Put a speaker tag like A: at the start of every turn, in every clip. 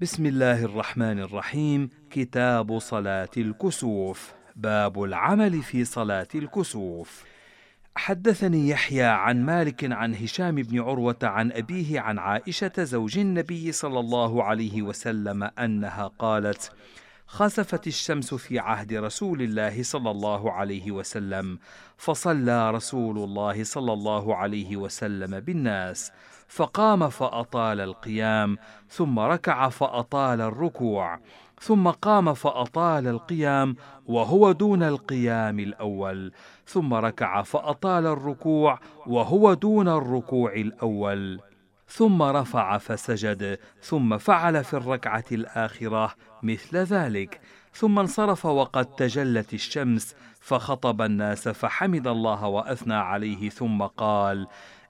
A: بسم الله الرحمن الرحيم. كتاب صلاة الكسوف. باب العمل في صلاة الكسوف. حدثني يحيى عن مالك عن هشام بن عروة عن أبيه عن عائشة زوج النبي صلى الله عليه وسلم أنها قالت: خسفت الشمس في عهد رسول الله صلى الله عليه وسلم فصلى رسول الله صلى الله عليه وسلم بالناس فقام فأطال القيام ثم ركع فأطال الركوع ثم قام فأطال القيام وهو دون القيام الأول ثم ركع فأطال الركوع وهو دون الركوع الأول. ثم رفع فسجد ثم فعل في الركعة الآخرة مثل ذلك ثم انصرف وقد تجلت الشمس فخطب الناس فحمد الله وأثنى عليه ثم قال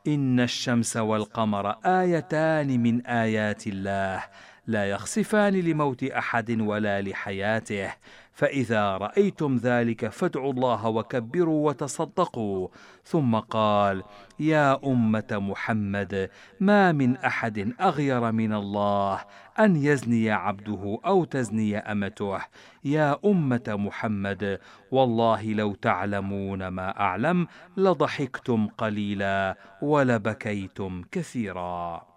A: إن الشمس والقمر آيتان من آيات الله لا يخسفان لموت أحد ولا لحياته. فإذا رأيتم ذلك فادعوا الله وكبروا وتصدقوا. ثم قال يا أمة محمد ما من أحد أغير من الله أن يزني عبده أو تزني أمته. يا أمة محمد والله لو تعلمون ما أعلم لضحكتم قليلا ولبكيتم كثيرا.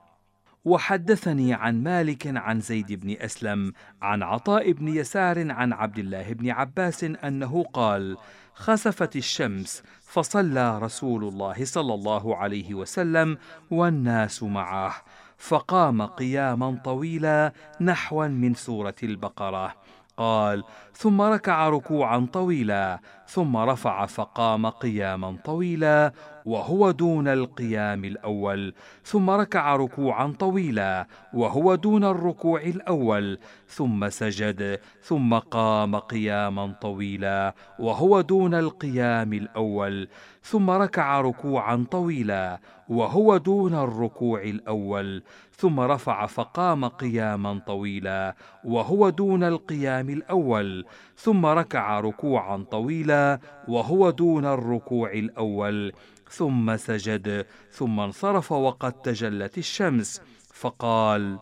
A: وحدثني عن مالك عن زيد بن أسلم عن عطاء بن يسار عن عبد الله بن عباس أنه قال خسفت الشمس فصلى رسول الله صلى الله عليه وسلم والناس معه فقام قياما طويلا نحوا من سورة البقرة قال ثم ركع ركوعا طويلا ثم رفع فقام قياما طويلا وهو دون القيام الأول ثم ركع ركوعا طويلا وهو دون الركوع الأول ثم سجد ثم قام قياما طويلا وهو دون القيام الأول ثم ركع ركوعا طويلا وهو دون الركوع الأول ثم رفع فقام قياما طويلا وهو دون القيام الأول ثم ركع ركوعا طويلا وهو دون الركوع الأول ثم سجد ثم انصرف وقد تجلت الشمس. فقال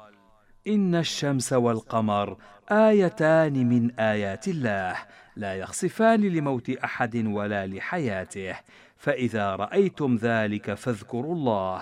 A: إن الشمس والقمر آيتان من آيات الله لا يخسفان لموت أحد ولا لحياته فإذا رأيتم ذلك فاذكروا الله.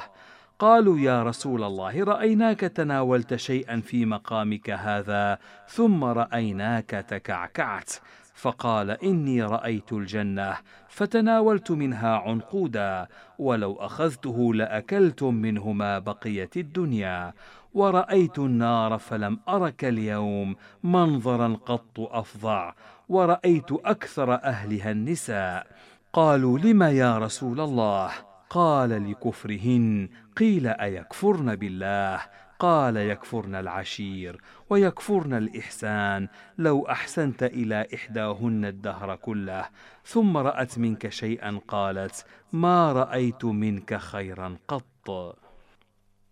A: قالوا يا رسول الله رأيناك تناولت شيئا في مقامك هذا ثم رأيناك تكعكعت. فقال إني رأيت الجنة فتناولت منها عنقودا ولو أخذته لاكلتم منه ما بقيت الدنيا. ورأيت النار فلم أرك اليوم منظرا قط أفظع ورأيت أكثر أهلها النساء. قالوا لم يا رسول الله؟ قال لكفرهن قيل أيكفرن بالله؟ قال يكفرن العشير ويكفرن الإحسان لو أحسنت إلى إحداهن الدهر كله. ثم رأت منك شيئا قالت ما رأيت منك خيرا قط.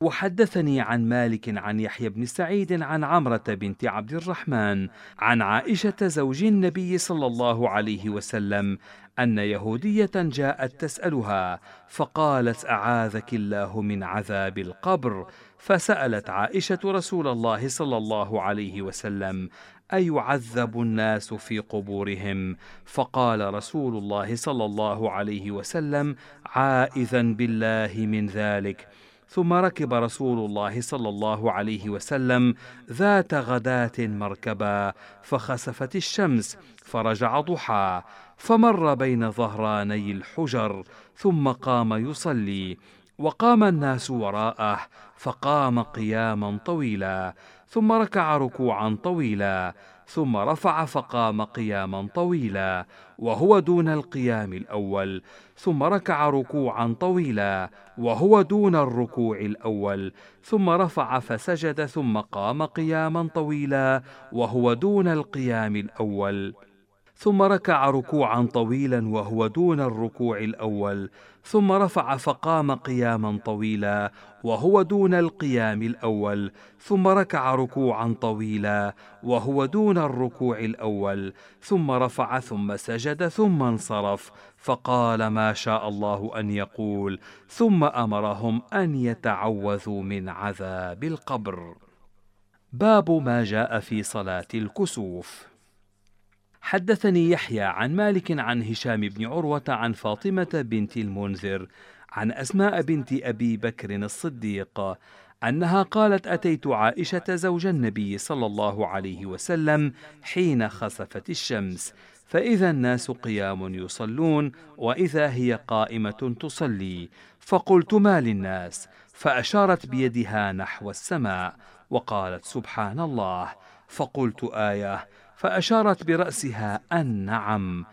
A: وحدثني عن مالك عن يحيى بن سعيد عن عمرة بنت عبد الرحمن عن عائشة زوج النبي صلى الله عليه وسلم أن يهودية جاءت تسألها فقالت أعاذك الله من عذاب القبر؟ فسألت عائشة رسول الله صلى الله عليه وسلم أيعذب الناس في قبورهم؟ فقال رسول الله صلى الله عليه وسلم عائذا بالله من ذلك. ثم ركب رسول الله صلى الله عليه وسلم ذات غداة مركبا فخسفت الشمس فرجع ضحى فمر بين ظهراني الحجر ثم قام يصلي. وقام الناس وراءه فقام قياما طويلا ثم ركع ركوعا طويلا ثم رفع فقام قياما طويلا وهو دون القيام الأول ثم ركع ركوعا طويلا وهو دون الركوع الأول ثم رفع فسجد ثم قام قياما طويلا وهو دون القيام الأول. ثم ركع ركوعا طويلا وهو دون الركوع الأول ثم رفع فقام قياما طويلا وهو دون القيام الأول ثم ركع ركوعا طويلا وهو دون الركوع الأول ثم رفع ثم سجد ثم انصرف فقال ما شاء الله أن يقول ثم أمرهم أن يتعوذوا من عذاب القبر. باب ما جاء في صلاة الكسوف. حدثني يحيى عن مالك عن هشام بن عروة عن فاطمة بنت المنذر عن أسماء بنت أبي بكر الصديق أنها قالت أتيت عائشة زوج النبي صلى الله عليه وسلم حين خسفت الشمس فإذا الناس قيام يصلون وإذا هي قائمة تصلي فقلت ما للناس؟ فأشارت بيدها نحو السماء وقالت سبحان الله. فقلت آية. فأشارت برأسها أن نعم.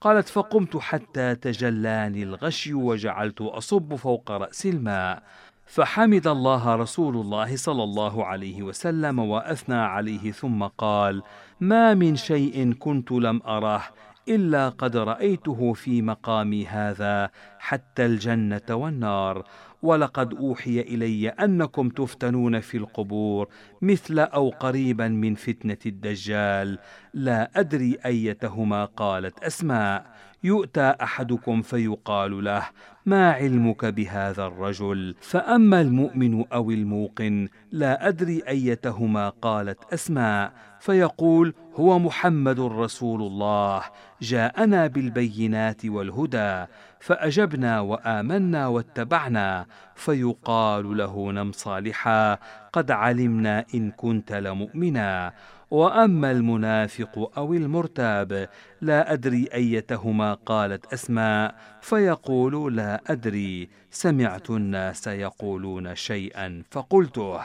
A: قالت فقمت حتى تجلاني الغشي وجعلت أصب فوق رأس الماء. فحمد الله رسول الله صلى الله عليه وسلم وأثنى عليه ثم قال ما من شيء كنت لم اراه إلا قد رأيته في مقامي هذا حتى الجنة والنار. ولقد أوحي إلي أنكم تفتنون في القبور مثل أو قريبا من فتنة الدجال. لا أدري أيتهما قالت أسماء. يؤتى أحدكم فيقال له ما علمك بهذا الرجل؟ فأما المؤمن أو الموقن لا أدري أيتهما قالت أسماء فيقول هو محمد رسول الله جاءنا بالبينات والهدى فأجبنا وآمنا واتبعنا فيقال له نم صالحا قد علمنا إن كنت لمؤمنا. وأما المنافق أو المرتاب لا أدري أيتهما قالت أسماء فيقول لا أدري سمعت الناس يقولون شيئا فقلته